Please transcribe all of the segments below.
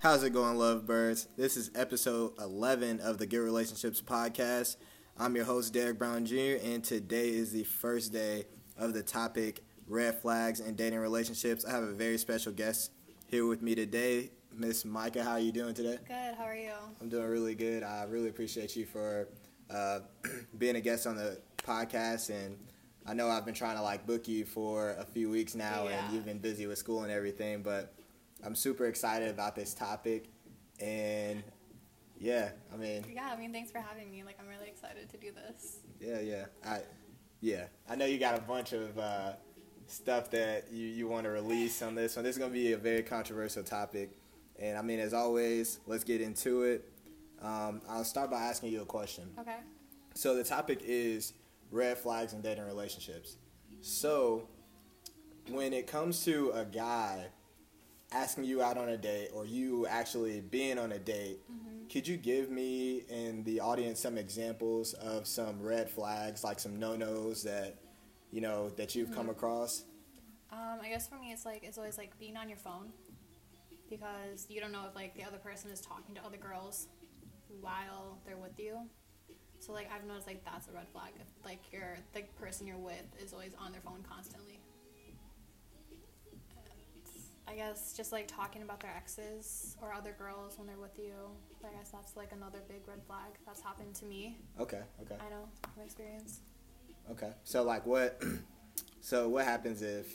How's it going, lovebirds? This is episode 11 of the Good Relationships podcast. I'm your host, Derek Brown Jr., and today is the first day of the topic red flags in dating relationships. I have a very special guest here with me today, Miss Micah. How are you doing today? Good. How are you? I'm doing really good. I really appreciate you for uh, being a guest on the podcast, and I know I've been trying to like book you for a few weeks now, Yeah. and you've been busy with school and everything, but I'm super excited about this topic, and yeah, I mean, Yeah. I mean, thanks for having me. Like, I'm really excited to do this. yeah, yeah, I, yeah, I know you got a bunch of uh, stuff that you you want to release on this one. This is gonna be a very controversial topic, and I mean, as always, let's get into it. Um, I'll start by asking you a question. Okay. So the topic is red flags in dating relationships. So when it comes to a guy asking you out on a date or you actually being on a date, could you give me and the audience some examples of some red flags, like some no-nos that you know that you've come across? Um, I guess for me, it's like it's always like being on your phone because you don't know if like the other person is talking to other girls while they're with you. So like I've noticed like that's a red flag. If like you're the person you're with is always on their phone constantly. I guess just like talking about their exes or other girls when they're with you. I guess that's like another big red flag that's happened to me. Okay, okay. I know from experience. Okay. So like what so what happens if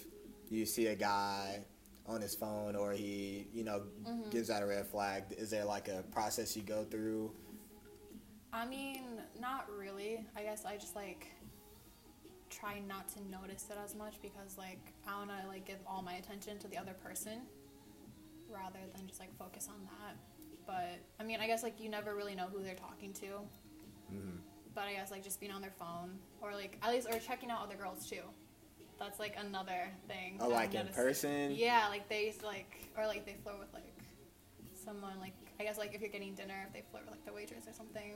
you see a guy on his phone or he, you know, Mhm. gives out a red flag? Is there like a process you go through? I mean, not really. I guess I just like try not to notice it as much because like I want to like give all my attention to the other person rather than just like focus on that. But I mean, I guess like you never really know who they're talking to. Mhm. But I guess like just being on their phone or like at least or checking out other girls too. That's like another thing. Oh, like in person? Yeah, like they used to like or like they flirt with like someone like I guess like if you're getting dinner if they flirt with like the waitress or something.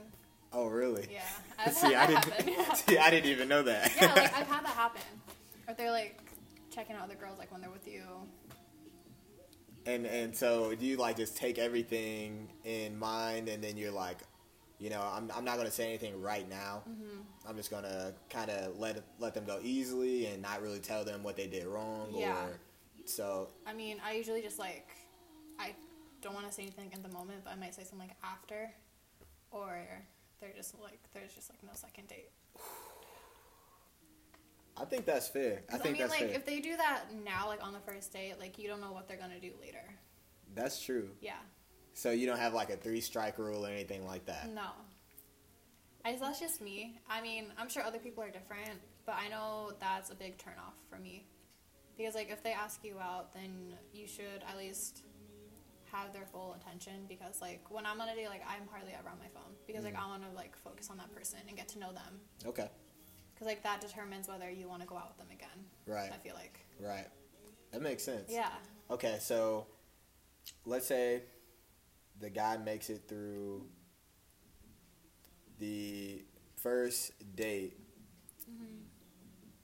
Oh, really? Yeah, I've see, I didn't. Yeah. see, I didn't even know that. yeah, like I've had that happen. Or they're like checking out other girls like when they're with you. and and so do you like just take everything in mind, and then you're like, you know, I'm I'm not gonna say anything right now. Mm-hmm. I'm just gonna kind of let let them go easily and not really tell them what they did wrong. Yeah. Or so I mean, I usually just like I don't want to say anything in the moment, but I might say something like after, just like there's just like no second date. I think that's fair. I think mean, that's like fair. if they do that now, like on the first date, like you don't know what they're gonna do later. That's true. Yeah. So you don't have like a three strike rule or anything like that. No. I that's just me. I mean, I'm sure other people are different, but I know that's a big turnoff for me. Because like if they ask you out, then you should at least have their full attention because like when I'm on a date, like I'm hardly ever on my phone because like Mm. I want to like focus on that person and get to know them Okay. because like that determines whether you want to go out with them again. Right. I feel like. Right. That makes sense. Yeah. Okay, so let's say the guy makes it through the first date. Mm-hmm.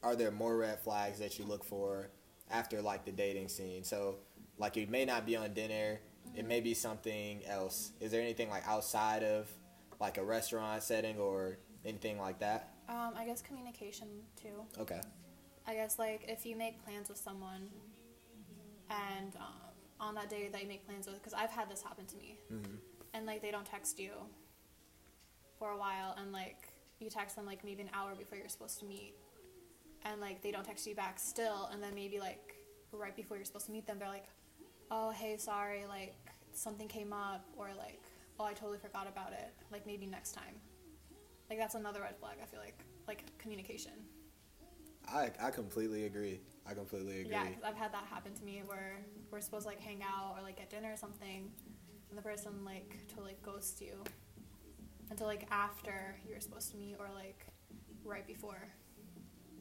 Are there more red flags that you look for after like the dating scene? So, like, you may not be on dinner. It may be something else. Is there anything like outside of like a restaurant setting or anything like that? Um, I guess communication too. Okay. I guess like if you make plans with someone, and um, on that day that you make plans with, because I've had this happen to me, hmm and like they don't text you for a while, and like you text them like maybe an hour before you're supposed to meet, and like they don't text you back still, and then maybe like right before you're supposed to meet them, they're like, oh hey sorry like something came up, or like oh I totally forgot about it, like maybe next time. Like that's another red flag. I feel like like communication. I I completely agree. I completely agree. Yeah, 'cause I've had that happen to me where we're supposed to like hang out or like get dinner or something, and the person like totally ghosts you until like after you're supposed to meet or like right before.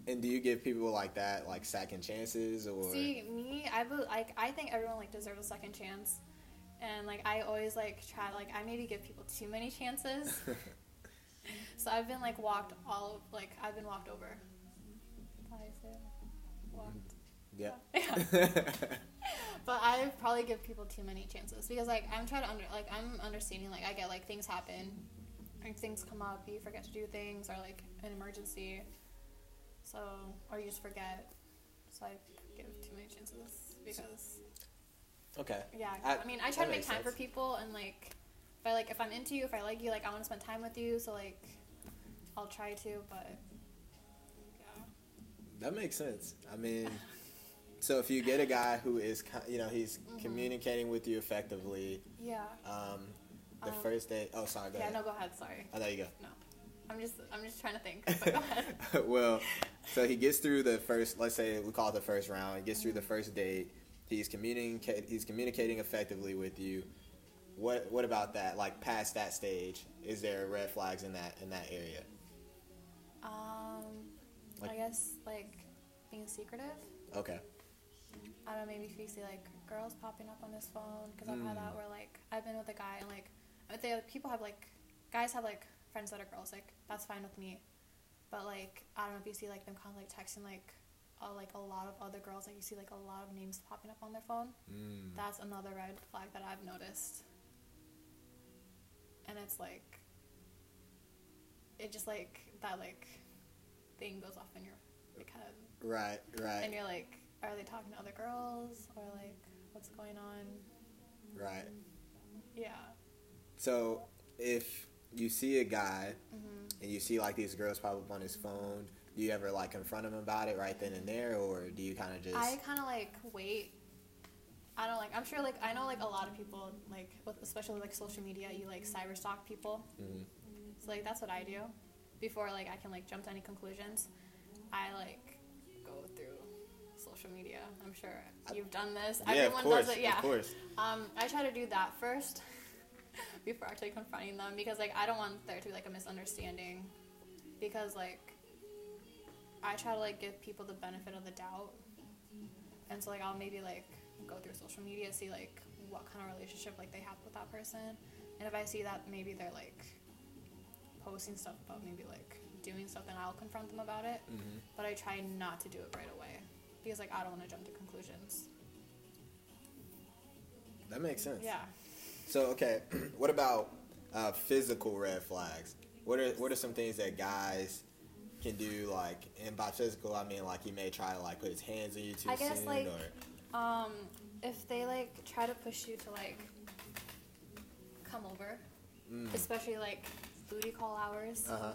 And do you give people like that like second chances or? See, me, I like I think everyone like deserves a second chance, and like I always like try like I maybe give people too many chances. so I've been like walked all like I've been walked over. How do you say it? Walked. Yeah. but I probably give people too many chances because like I'm trying to under like I'm understanding like I get like things happen, like things come up, you forget to do things or like an emergency, so or you just forget. So I give too many chances because okay. yeah. I- I, mean I try to make time for people and like if I like if I'm into you if I like you like I want to spend time with you so like I'll try to but yeah. That makes sense. I mean, so if you get a guy who is, you know, he's Mm-hmm. communicating with you effectively, Yeah. um, the Um, first day. Oh, sorry. Go Yeah. ahead. No. Go ahead. Sorry. Oh, there you go. No. I'm just I'm just trying to think. But go ahead. well, so he gets through the first. Let's say we call it the first round. He gets through the first date. He's communicating. He's communicating effectively with you. What What about that? Like past that stage, is there red flags in that in that area? Um, Like- I guess like being secretive. Okay. I don't know. Maybe if you see like girls popping up on his phone, because I've had Mm. that where like I've been with a guy and like they people have like guys have like friends that are girls. Like that's fine with me, but like I don't know if you see like them kind of like texting like uh, like a lot of other girls. Like you see like a lot of names popping up on their phone. Mm. That's another red flag that I've noticed. And it's like, it just like, that like thing goes off in your like, head. Right. Right. And you're like, are they talking to other girls? Or like, what's going on? Right. Yeah. So if you see a guy hmm and you see like these girls pop up on his phone, do you ever like confront him about it right then and there, or do you kind of just? I kind of like wait. I don't like, I'm sure like, I know like a lot of people, like, with, especially like social media, you like cyber stalk people. Mhm. So like that's what I do. Before like I can like jump to any conclusions, I like go through social media. I'm sure you've done this. Yeah, Everyone course. does it. Yeah. Of course. Um, I try to do that first before actually confronting them because like I don't want there to be like a misunderstanding because like I try to like give people the benefit of the doubt. And so like I'll maybe like go through social media, see like what kind of relationship like they have with that person. And if I see that maybe they're like posting stuff about maybe like doing stuff, then I'll confront them about it. Mhm. But I try not to do it right away because like I don't want to jump to conclusions. That makes sense. Yeah. So okay, what about uh, physical red flags? What are what are some things that guys can do? Like, and by physical, I mean like he may try to like put his hands on you too I guess, soon, like, or Um, if they like try to push you to like come over, mm, especially like booty call hours. uh huh,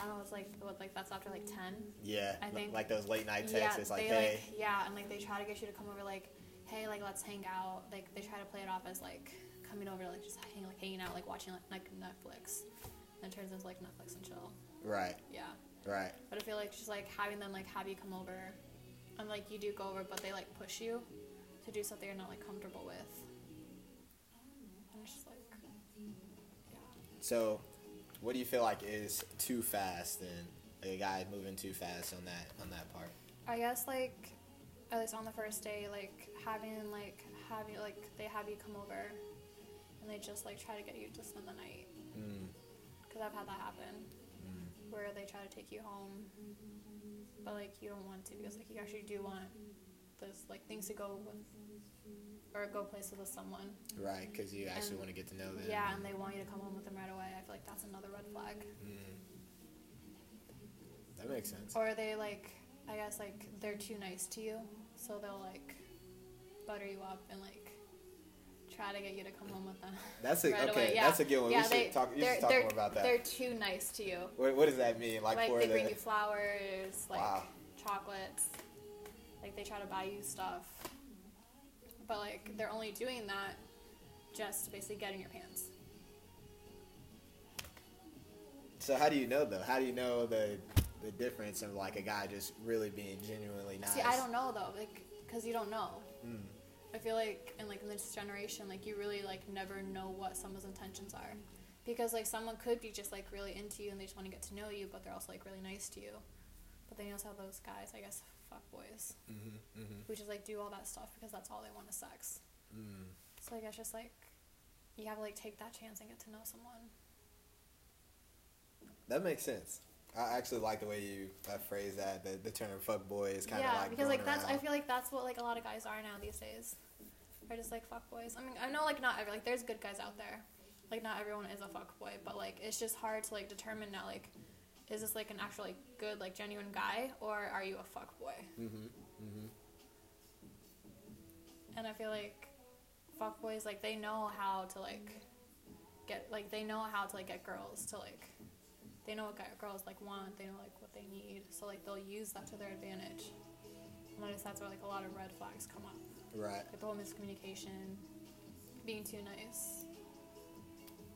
I don't know. It's like what like that's after like ten. yeah, I think- like those late night texts. yeah, it's like, they hey, like yeah, and like they try to get you to come over like, hey, like let's hang out. Like they try to play it off as like coming over, like just hang, like hanging out, like watching like, like Netflix. And it turns into like Netflix and chill. right, Yeah. Right, But I feel like just like having them like have you come over, and like you do go over, but they like push you to do something you're not like comfortable with. And it's just like, yeah. So, what do you feel like is too fast? And like a guy moving too fast on that on that part. I guess like at least on the first day, like having like having like they have you come over, and they just like try to get you to spend the night. Mm, Because I've had that happen, mm, where they try to take you home, but like you don't want to because like you actually do want this like things to go with or go places with someone. right, because you actually And- want to get to know them. Yeah, and they want you to come home with them right away. I feel like that's another red flag. Mm. That makes sense. Or they like, I guess like they're too nice to you, so they'll like butter you up and like try to get you to come home with them. That's a right okay. Yeah. That's a good one. Yeah, we should they, talk. You should talk more about that. They're too nice to you. What, what does that mean? Like, Like, for they the bring you flowers, like Wow. chocolates. Like they try to buy you stuff, but like they're only doing that just to basically get in your pants. So how do you know though? How do you know the the difference of like a guy just really being genuinely nice? See, I don't know though, like, cause you don't know. Mm. I feel like in like in this generation, like you really like never know what someone's intentions are, because like someone could be just like really into you and they just want to get to know you, but they're also like really nice to you. But then you also have those guys, I guess, fuck boys, Mm-hmm, mm-hmm, who just like do all that stuff because that's all they want is sex. mm. So like it's just like you have to like take that chance and get to know someone. That makes sense. I actually like the way you uh, phrase that. The, the term "fuck boy" is kind of yeah, like because like that's I feel like that's what like a lot of guys are now these days. They're just like fuck boys. I mean, I know like not every like there's good guys out there. Like not everyone is a fuck boy, but like it's just hard to like determine now like is this like an actual like good like genuine guy or are you a fuck boy? Mhm, mhm. And I feel like fuck boys like they know how to like get like they know how to like get girls to like they know what girls like want, they know like what they need. So like they'll use that to their advantage. And I guess that's where like a lot of red flags come up. Right. Like the whole miscommunication, being too nice.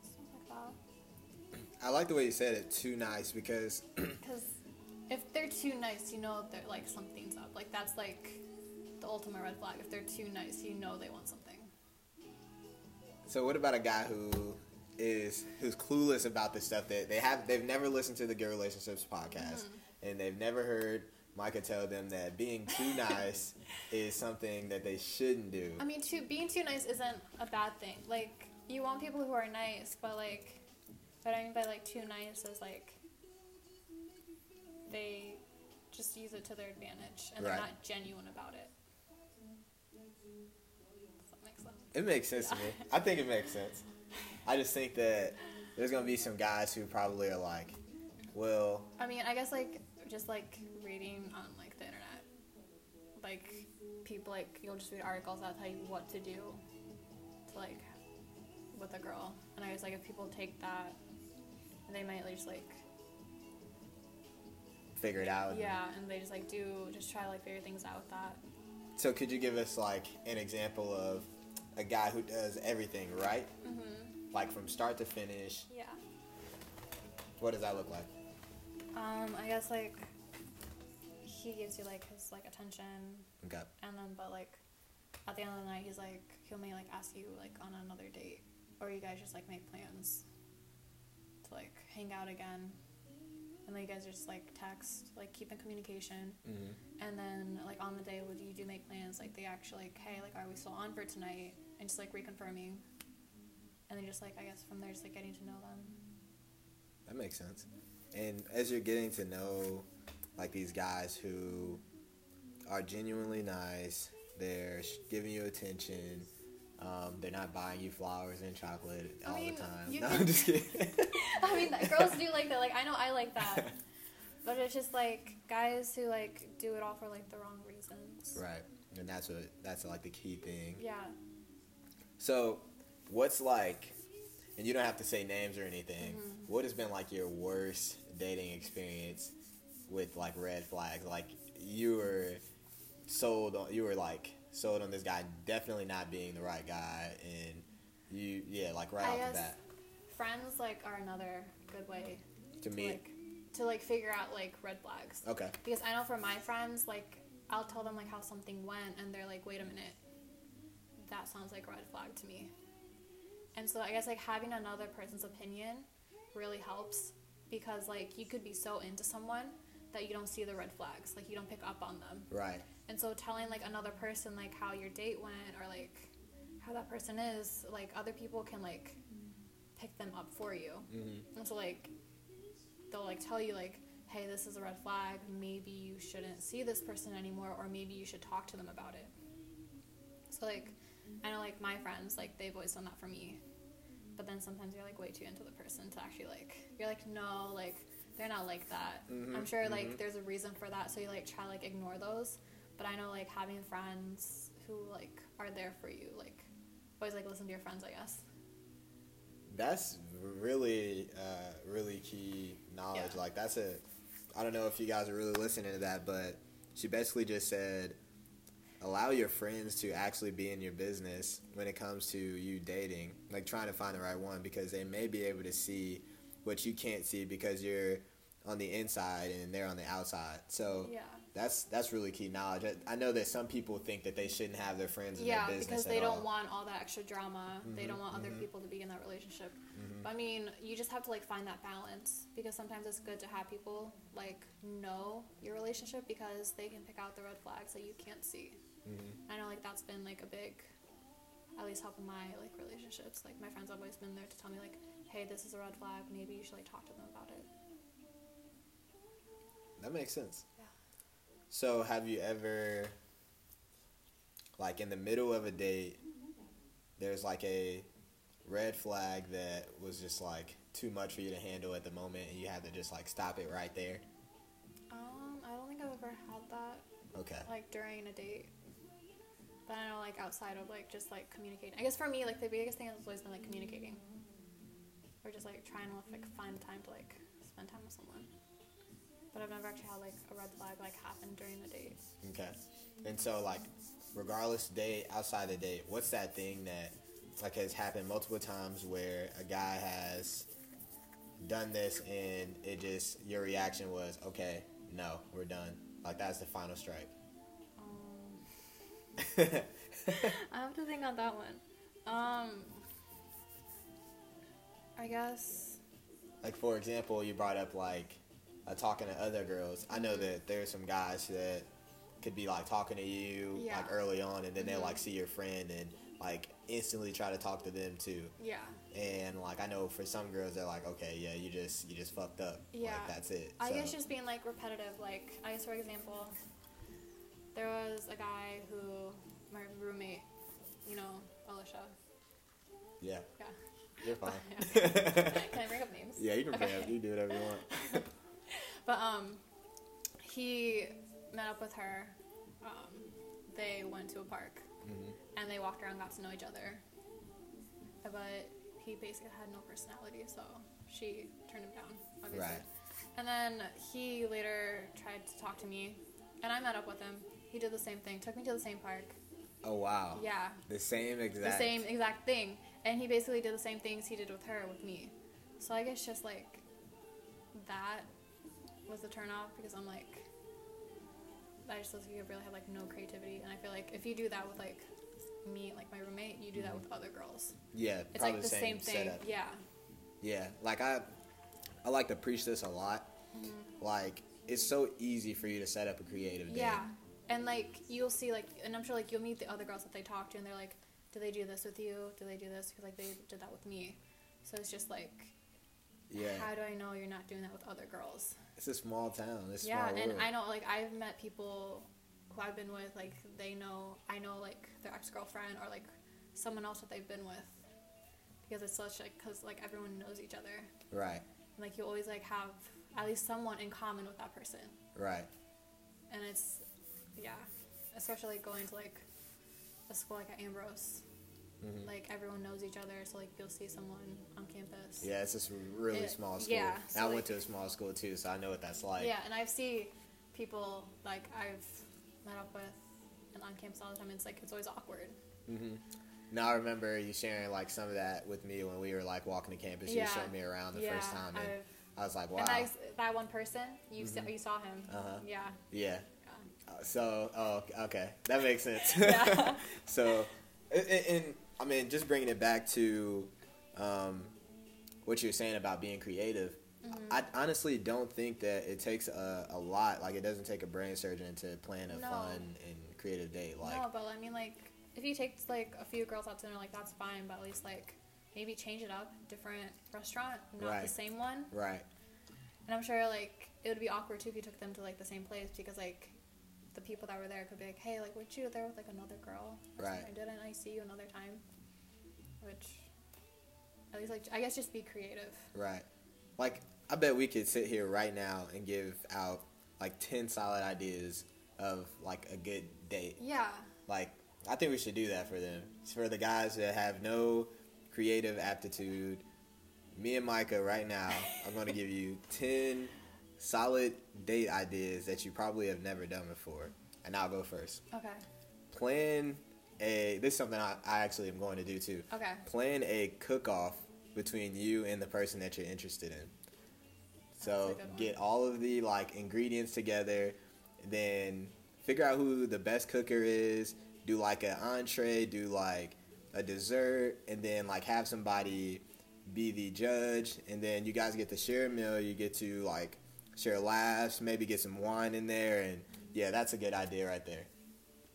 Stuff like that. I like the way you said it. Too nice because Because if they're too nice, you know they're like something's up. Like that's like the ultimate red flag. If they're too nice, you know they want something. So what about a guy who is who's clueless about the stuff that they have they've never listened to the Good Relationships podcast Mm-hmm. and they've never heard Micah tell them that being too nice is something that they shouldn't do. I mean, too being too nice isn't a bad thing. Like you want people who are nice, but like, what I mean by like too nice is like they just use it to their advantage and Right. they're not genuine about it. Does that make sense? It makes sense to me. I think it makes sense. I just think that there's gonna be some guys who probably are like, well, I mean, I guess like just like reading on like the internet, like people like you'll just read articles that tell you what to do to like with a girl, and I was like, if people take that, they might just like figure it out. yeah, and they just like do just try to like figure things out with that. So could you give us like an example of a guy who does everything right, Mhm. Like from start to finish? Yeah. What does that look like? Um, I guess like he gives you like his like attention, Okay. and then but like at the end of the night, he's like he'll may like ask you like on another date, or you guys just like make plans to like hang out again, and then you guys just like text, like keep in communication, Mm-hmm. and then like on the day when you do make plans, like they actually like hey like are we still on for tonight, and just like reconfirming, and then just like I guess from there just like getting to know them. That makes sense. And as you're getting to know like these guys who are genuinely nice, they're giving you attention. Um, they're not buying you flowers and chocolate I all mean, the time. No, can- I'm just kidding. I mean, girls do like that. Like, I know I like that. But it's just like guys who like do it all for like the wrong reasons. right. And that's what that's like the key thing. Yeah. So, what's like, and you don't have to say names or anything. Mm-hmm. What has been like your worst dating experience with like red flags? Like you were sold on, you were like sold on this guy definitely not being the right guy, and you, yeah, like right I off the bat friends like are another good way to to me. like to like figure out like red flags. okay. Because I know for my friends, like I'll tell them like how something went, and they're like, "Wait a minute, that sounds like a red flag to me." And so I guess like having another person's opinion really helps because like you could be so into someone that you don't see the red flags, like you don't pick up on them. Right. And so telling like another person like how your date went or like how that person is, like other people can like pick them up for you. Mm-hmm. And so like they'll like tell you like, hey, this is a red flag. Maybe you shouldn't see this person anymore, or maybe you should talk to them about it. So like I know like my friends like they've always done that for me. But then sometimes you're like way too into the person to actually like you're like no like they're not like that. Mhm, I'm sure like mhm. there's a reason for that, so you like try like ignore those. But I know like having friends who like are there for you like always like listen to your friends I guess. That's really, uh, really key knowledge. Yeah. Like that's a, I don't know if you guys are really listening to that, but she basically just said, allow your friends to actually be in your business when it comes to you dating, like trying to find the right one, because they may be able to see what you can't see because you're on the inside and they're on the outside. So Yeah. that's that's really key knowledge. I, I know that some people think that they shouldn't have their friends in Yeah, their business because they all. don't want all that extra drama. They Mhm, don't want other mhm. people to be in that relationship. Mhm. But I mean, you just have to like find that balance because sometimes it's good to have people like know your relationship because they can pick out the red flags that you can't see. Mhm. I know like that's been like a big at least help in my like relationships. Like my friends have always been there to tell me like, hey, this is a red flag. Maybe you should like talk to them about it. that makes sense. Yeah. So, have you ever, like, in the middle of a date, there's like a red flag that was just like too much for you to handle at the moment, and you had to just like stop it right there? Um, I don't think I've ever had that Okay. like during a date. But I know like outside of like just like communicating. I guess for me like the biggest thing has always been like communicating. Or just like trying to like find the time to like spend time with someone. But I've never actually had like a red flag like happen during the date. Okay. And so, like, regardless date, outside the date, what's that thing that, like, has happened multiple times where a guy has done this and it just, your reaction was, okay, no, we're done. Like, that's the final strike. I have to think on that one. Um, I guess. like, for example, you brought up, like, uh, talking to other girls. I know that there's some guys that could be, like, talking to you, Yeah. like, early on, and then they'll, Mhm. like, see your friend and, like, instantly try to talk to them, too. Yeah. and like I know for some girls they're like, okay, yeah, you just you just fucked up. Yeah. like, that's it. I So, guess just being like repetitive. Like, I guess for example, there was a guy who my roommate, you know, Alicia. yeah, Yeah. you're fine. Can I bring up names? yeah, you can bring Okay. up, you do whatever you want. But um, he met up with her. Um, they went to a park hmm and they walked around, got to know each other. But he basically had no personality, so she turned him down, obviously. Right. And then he later tried to talk to me, and I met up with him. He did the same thing, took me to the same park. Oh wow. Yeah, The same exact. the same exact thing. And he basically did the same things he did with her with me. So I guess just like that was the turn off because I'm like, I just feel like you really have like no creativity. And I feel like if you do that with like me, like my roommate, you do that mm-hmm. with other girls. Yeah, It's probably like the same, thing. setup. Yeah. Yeah, like I, I like to preach this a lot. Mm-hmm. Like it's so easy for you to set up a creative day. Yeah. And like you'll see like and I'm sure like you'll meet the other girls that they talk to and they're like, Do they do this with you? Do they do this? Because like they did that with me. So it's just like Yeah. how do I know you're not doing that with other girls? It's a small town. It's yeah, small and world. I know like I've met people who I've been with, like they know I know like their ex girlfriend or like someone else that they've been with. Because it's such like, because like everyone knows each other. Right. And, like you always like have at least someone in common with that person. Right. and it's yeah especially going to like a school like at ambrose Mhm. like everyone knows each other so like you'll see someone on campus Yeah, it's just a really It- small school. yeah, so, I like- went to a small school too, so I know what that's like. yeah and I see people like i've met up with and on campus all the time it's like it's always awkward Mm-hmm. Now I remember you sharing like some of that with me when we were like walking to campus. You Yeah. showed me around the yeah first time, and I've, I was like, wow. and that, that one person you saw, you saw him Uh-huh. yeah Yeah. Uh, So, oh, okay, that makes sense. Yeah. so, and, and I mean, just bringing it back to um, what you're saying about being creative. Mm-hmm. I honestly don't think that it takes a, a lot. Like, it doesn't take a brain surgeon to plan a No. fun and creative date. Like, no but i mean like if you take like a few girls out to dinner like that's fine but at least like maybe change it up different restaurant not Right. the same one right, And I'm sure like it would be awkward too if you took them to like the same place because like the people that were there could be like, hey, like weren't you there with like another girl? or Right. something? Didn't I see you another time? Which at least like I guess just be creative. right. Like, I bet we could sit here right now and give out like 10 solid ideas of like a good date. Yeah. Like, I think we should do that for them. It's for the guys that have no creative aptitude. Me and Micah, right now, I'm going to give you 10 solid date ideas that you probably have never done before. And I'll go first. Okay. Plan a, this is something I, I actually am going to do too. Okay. Plan a cook off between you and the person that you're interested in. So get all of the like ingredients together, then figure out who the best cooker is. Do like an entree, do like a dessert, and then like have somebody be the judge, and then you guys get to share a meal. You get to like share laughs, maybe get some wine in there, and yeah, that's a good idea right there.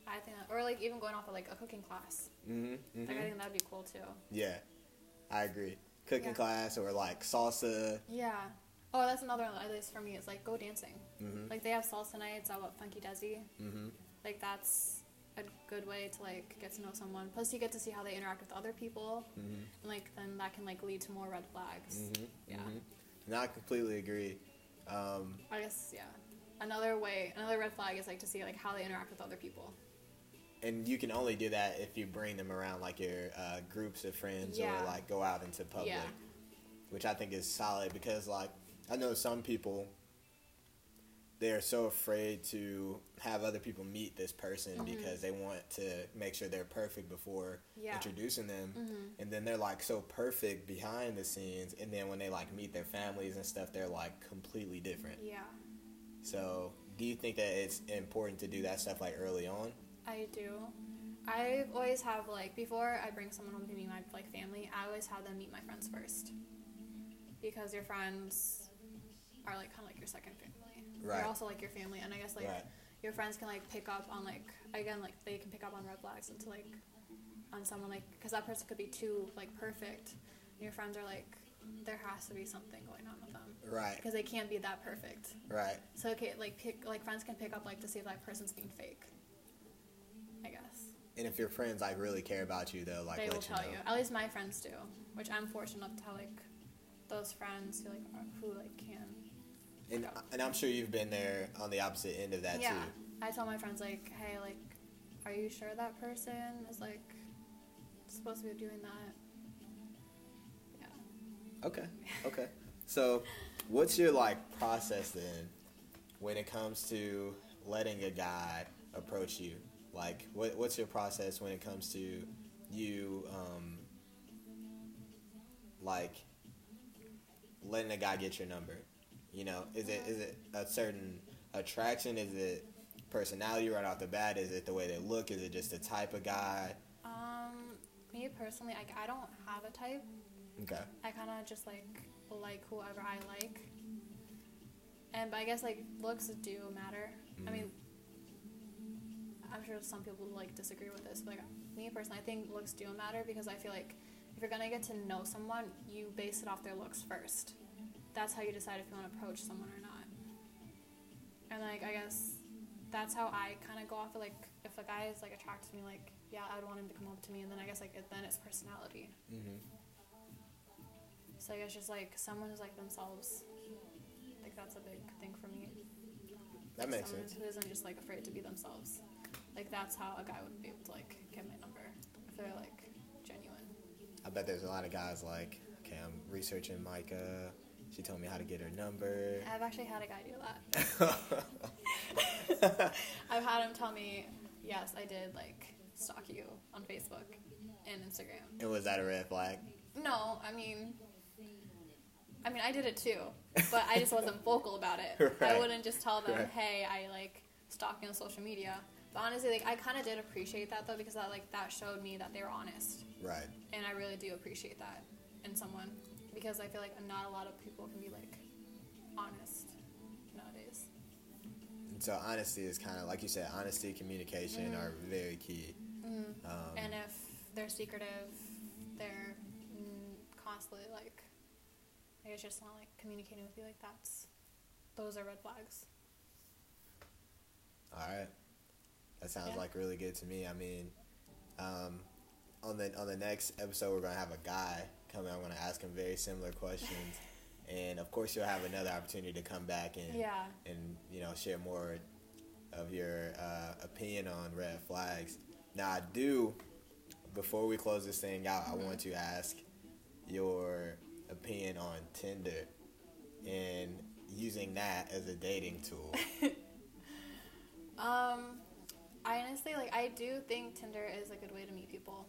I think that, or like even going off of like a cooking class. hmm Like I think that'd be cool too. Yeah, I agree. Cooking Yeah. class or like salsa. Yeah. Oh, that's another one. At least for me, it's like go dancing. Mhm. Like they have salsa nights out at Funky Desi. Mm-hmm. Like that's a good way to like get to know someone. Plus, you get to see how they interact with other people, Mm-hmm. and like then that can like lead to more red flags. Mm-hmm. Yeah. No, I completely agree. Um, I guess yeah. Another way, another red flag is like to see like how they interact with other people. and you can only do that if you bring them around like your uh, groups of friends Yeah. or like go out into public, Yeah. which I think is solid because like I know some people they're so afraid to have other people meet this person Mhm. because they want to make sure they're perfect before Yeah. introducing them Mhm. and then they're like so perfect behind the scenes and then when they like meet their families and stuff they're like completely different Yeah, so do you think that it's important to do that stuff like early on I do. I always have like before I bring someone home to meet my like family, I always have them meet my friends first, because your friends are like kind of like your second family. Right. They're also like your family, and I guess like Right. your friends can like pick up on like again like they can pick up on red flags into like on someone like because that person could be too like perfect, and your friends are like there has to be something going on with them right because they can't be that perfect. right So okay, like pick like friends can pick up like to see if that person's being fake. I guess And if your friends like really care about you, they'll like they will you tell know. you. At least my friends do, which I'm fortunate enough to have like those friends who like are, who like can. And and I'm sure you've been there on the opposite end of that yeah, too. I tell my friends like, hey, like, are you sure that person is like supposed to be doing that? Yeah. Okay. Okay. So, what's your like process then when it comes to letting a guy approach you? Like, what what's your process when it comes to you um like letting a guy get your number? You know, is it is it a certain attraction? Is it personality right off the bat? Is it the way they look? Is it just the type of guy? Um, me personally, I, I don't have a type. Okay. I kind of just like like whoever I like. And but I guess like looks do matter. I Mhm. mean, I'm sure some people like disagree with this, but like me personally, I think looks do matter because I feel like if you're gonna get to know someone, you base it off their looks first. That's how you decide if you want to approach someone or not. And like I guess that's how I kind of go off of like if a guy is like attracted to me, like yeah, I would want him to come up to me, and then I guess like it, then it's personality. Mm-hmm. So I guess just like someone who's like themselves. Like that's a big thing for me. That makes someone sense. Who isn't just like afraid to be themselves. Like that's how a guy would be able to like get my number if they're like genuine. I bet there's a lot of guys like, okay, I'm researching Micah. She told me how to get her number. I've actually had a guy do that. I've had him tell me, yes, I did like stalk you on Facebook and Instagram. and was that a red flag? No, I mean, I mean, I did it too, but I just wasn't vocal about it. I wouldn't just tell them, Right. "Hey, I like stalking on social media." But honestly, like, I kind of did appreciate that though, because that like that showed me that they were honest, Right. and I really do appreciate that in someone because I feel like not a lot of people can be like honest nowadays. And so honesty is kind of like you said, honesty, communication are very key. Um, and if they're secretive, they're mm, constantly like, I guess just not like communicating with you like that's, those are red flags. all right, that sounds Yeah. like really good to me. I mean, um, on the on the next episode, we're gonna have a guy come. in. I'm gonna ask him very similar questions, and of course, you'll have another opportunity to come back and Yeah. and you know share more of your uh, opinion on red flags. Now, I do. Before we close this thing out, I want to ask your opinion on Tinder and using that as a dating tool. Um, I honestly like. I do think Tinder is a good way to meet people,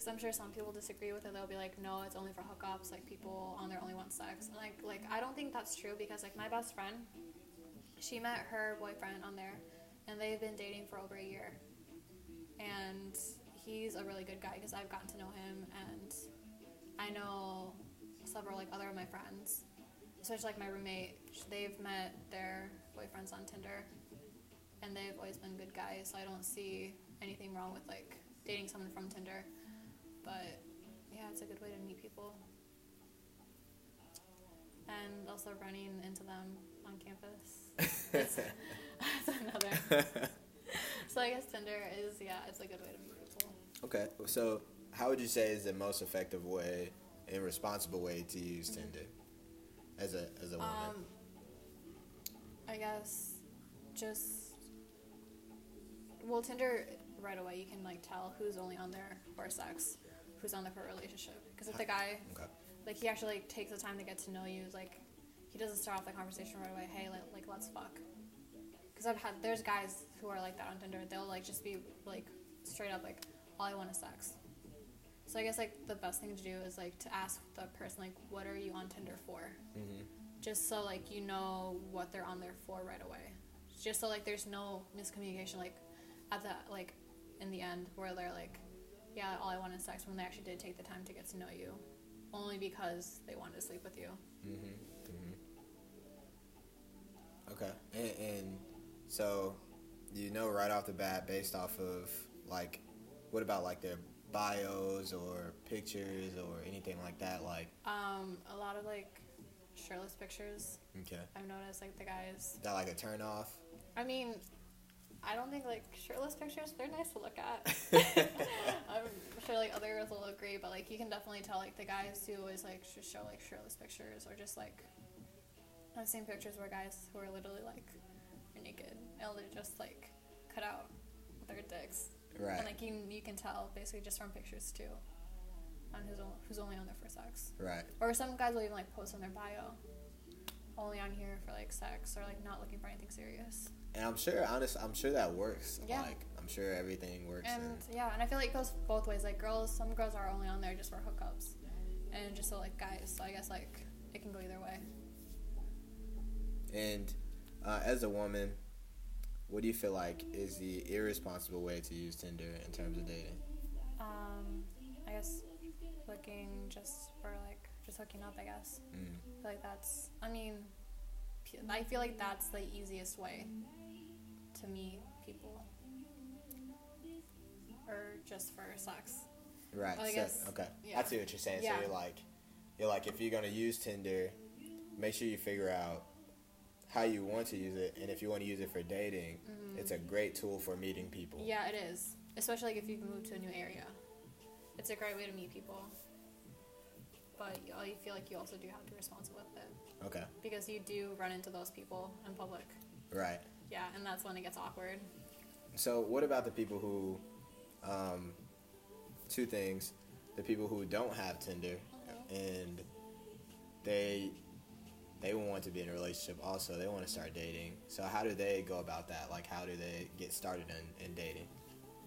because I'm sure some people disagree with it. They'll be like, "No, it's only for hookups. Like people on there only want sex." And like, like I don't think that's true because like my best friend, she met her boyfriend on there, and they've been dating for over a year, and he's a really good guy because I've gotten to know him, and I know several like other of my friends, especially like my roommate. They've met their boyfriends on Tinder and they've always been good guys, so I don't see anything wrong with like dating someone from Tinder. But yeah, it's a good way to meet people. And also running into them on campus. That's, that's another. So I guess Tinder is yeah, it's a good way to meet people. okay, so how would you say is the most effective way and responsible way to use Tinder as a as a woman? Um, I guess just well, Tinder right away you can like tell who's only on there for sex, who's on there for a relationship. Because if the guy okay. like he actually like, takes the time to get to know you, like he doesn't start off the conversation right away. Hey, like, like let's fuck. Because I've had there's guys who are like that on Tinder. They'll like just be like straight up like all I want is sex. So I guess like the best thing to do is like to ask the person like what are you on Tinder for? hmm just so like you know what they're on there for right away just so like there's no miscommunication like at the like in the end where they're like yeah all i want is sex when they actually did take the time to get to know you. Only because they wanted to sleep with you. Hmm hmm Okay, and, and so you know right off the bat, based off of like, what about like their bios or pictures or anything like that? Like, um a lot of like shirtless pictures. Okay, i've noticed like the guys is that like a turn off? i mean i don't think like shirtless pictures they're nice to look at i'm sure like other girls will agree but like you can definitely tell like the guys who always like just show like shirtless pictures or just like i've seen pictures where guys who are literally like are naked and they just like cut out their dicks Right. and like you, you can tell basically just from pictures too on who's, on, who's only on there for sex Right. or some guys will even like post on their bio only on here for like sex or like not looking for anything serious And I'm sure, honest, I'm sure that works. Yeah. Like, I'm sure everything works. And and- yeah, and I feel like it goes both ways. Like girls, some girls are only on there just for hookups, and just so like guys. So I guess like it can go either way. And uh, as a woman, what do you feel like is the irresponsible way to use Tinder in terms of dating? Um, I guess looking just for like just hooking up. I guess Mm. I feel like that's. I mean, I feel like that's the easiest way to meet people, or just for sex. Right. Well, so- guess- okay. yeah. I see what you're saying. Yeah. So you're like, you're like, if you're gonna use Tinder, make sure you figure out how you want to use it, and if you want to use it for dating, it's a great tool for meeting people. Mm-hmm. Yeah, it is. Especially like if you've moved to a new area, it's a great way to meet people. But you- I feel like you also do have to be responsible with it Okay. because you do run into those people in public. Right. Yeah, and that's when it gets awkward. So what about the people who, um, two things, the people who don't have Tinder, and they they want to be in a relationship also they want to start dating. So how do they go about that? Like how do they get started in, in dating?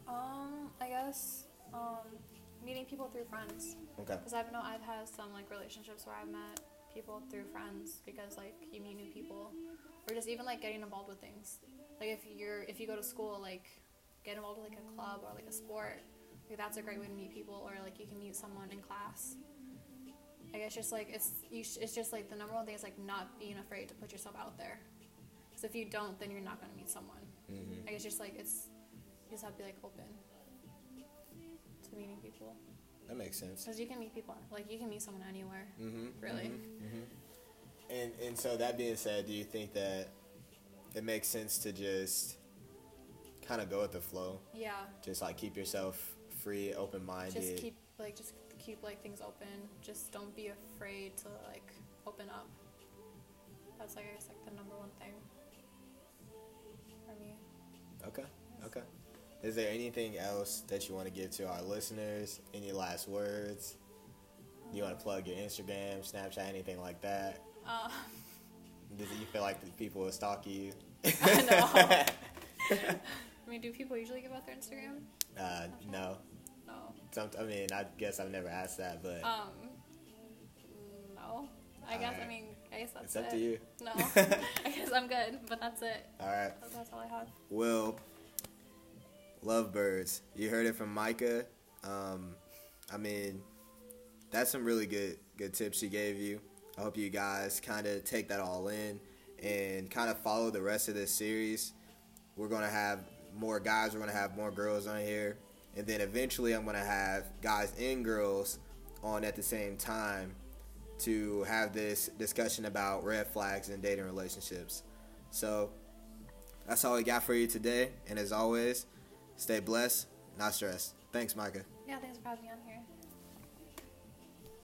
Um, I guess um, meeting people through friends. Okay. Because I've know I've had some like relationships where I've met people through friends because like you meet new people or just even like getting involved with things. Like if you're if you go to school like get involved with like a club or like a sport, like that's a great way to meet people or like you can meet someone in class. I guess just like it's you sh- it's just like the number one thing is like not being afraid to put yourself out there. Because if you don't, then you're not gonna meet someone. hmm I guess just like it's you just have to be like open to meeting people. that makes sense Because you can meet people, like you can meet someone anywhere. mm-hmm Really? hmm and and so that being said do you think that it makes sense to just kind of go with the flow Yeah, just like keep yourself free open-minded just keep like just keep like things open. Just don't be afraid to like open up. That's like I guess like the number one thing for me. Okay. Okay. Is there anything else that you want to give to our listeners? Any last words? You want to plug your Instagram, Snapchat, anything like that? Uh, Does you feel like the people will stalk you? No. I mean, do people usually give out their Instagram? uh, no. No. Some, I mean, I guess I've never asked that, but Um. No. I guess I mean I guess that's it's up it. to you. No. I guess I'm good, but that's it. All right. That's, that's all I have. Will, lovebirds. You heard it from Micah. Um, I mean, that's some really good good tips she gave you. I hope you guys kind of take that all in and kind of follow the rest of this series. We're gonna have more guys. We're gonna have more girls on here, and then eventually I'm gonna have guys and girls on at the same time to have this discussion about red flags in dating relationships. So that's all we got for you today. And as always, stay blessed, not stressed. Thanks, Micah. Yeah, thanks for having me on here.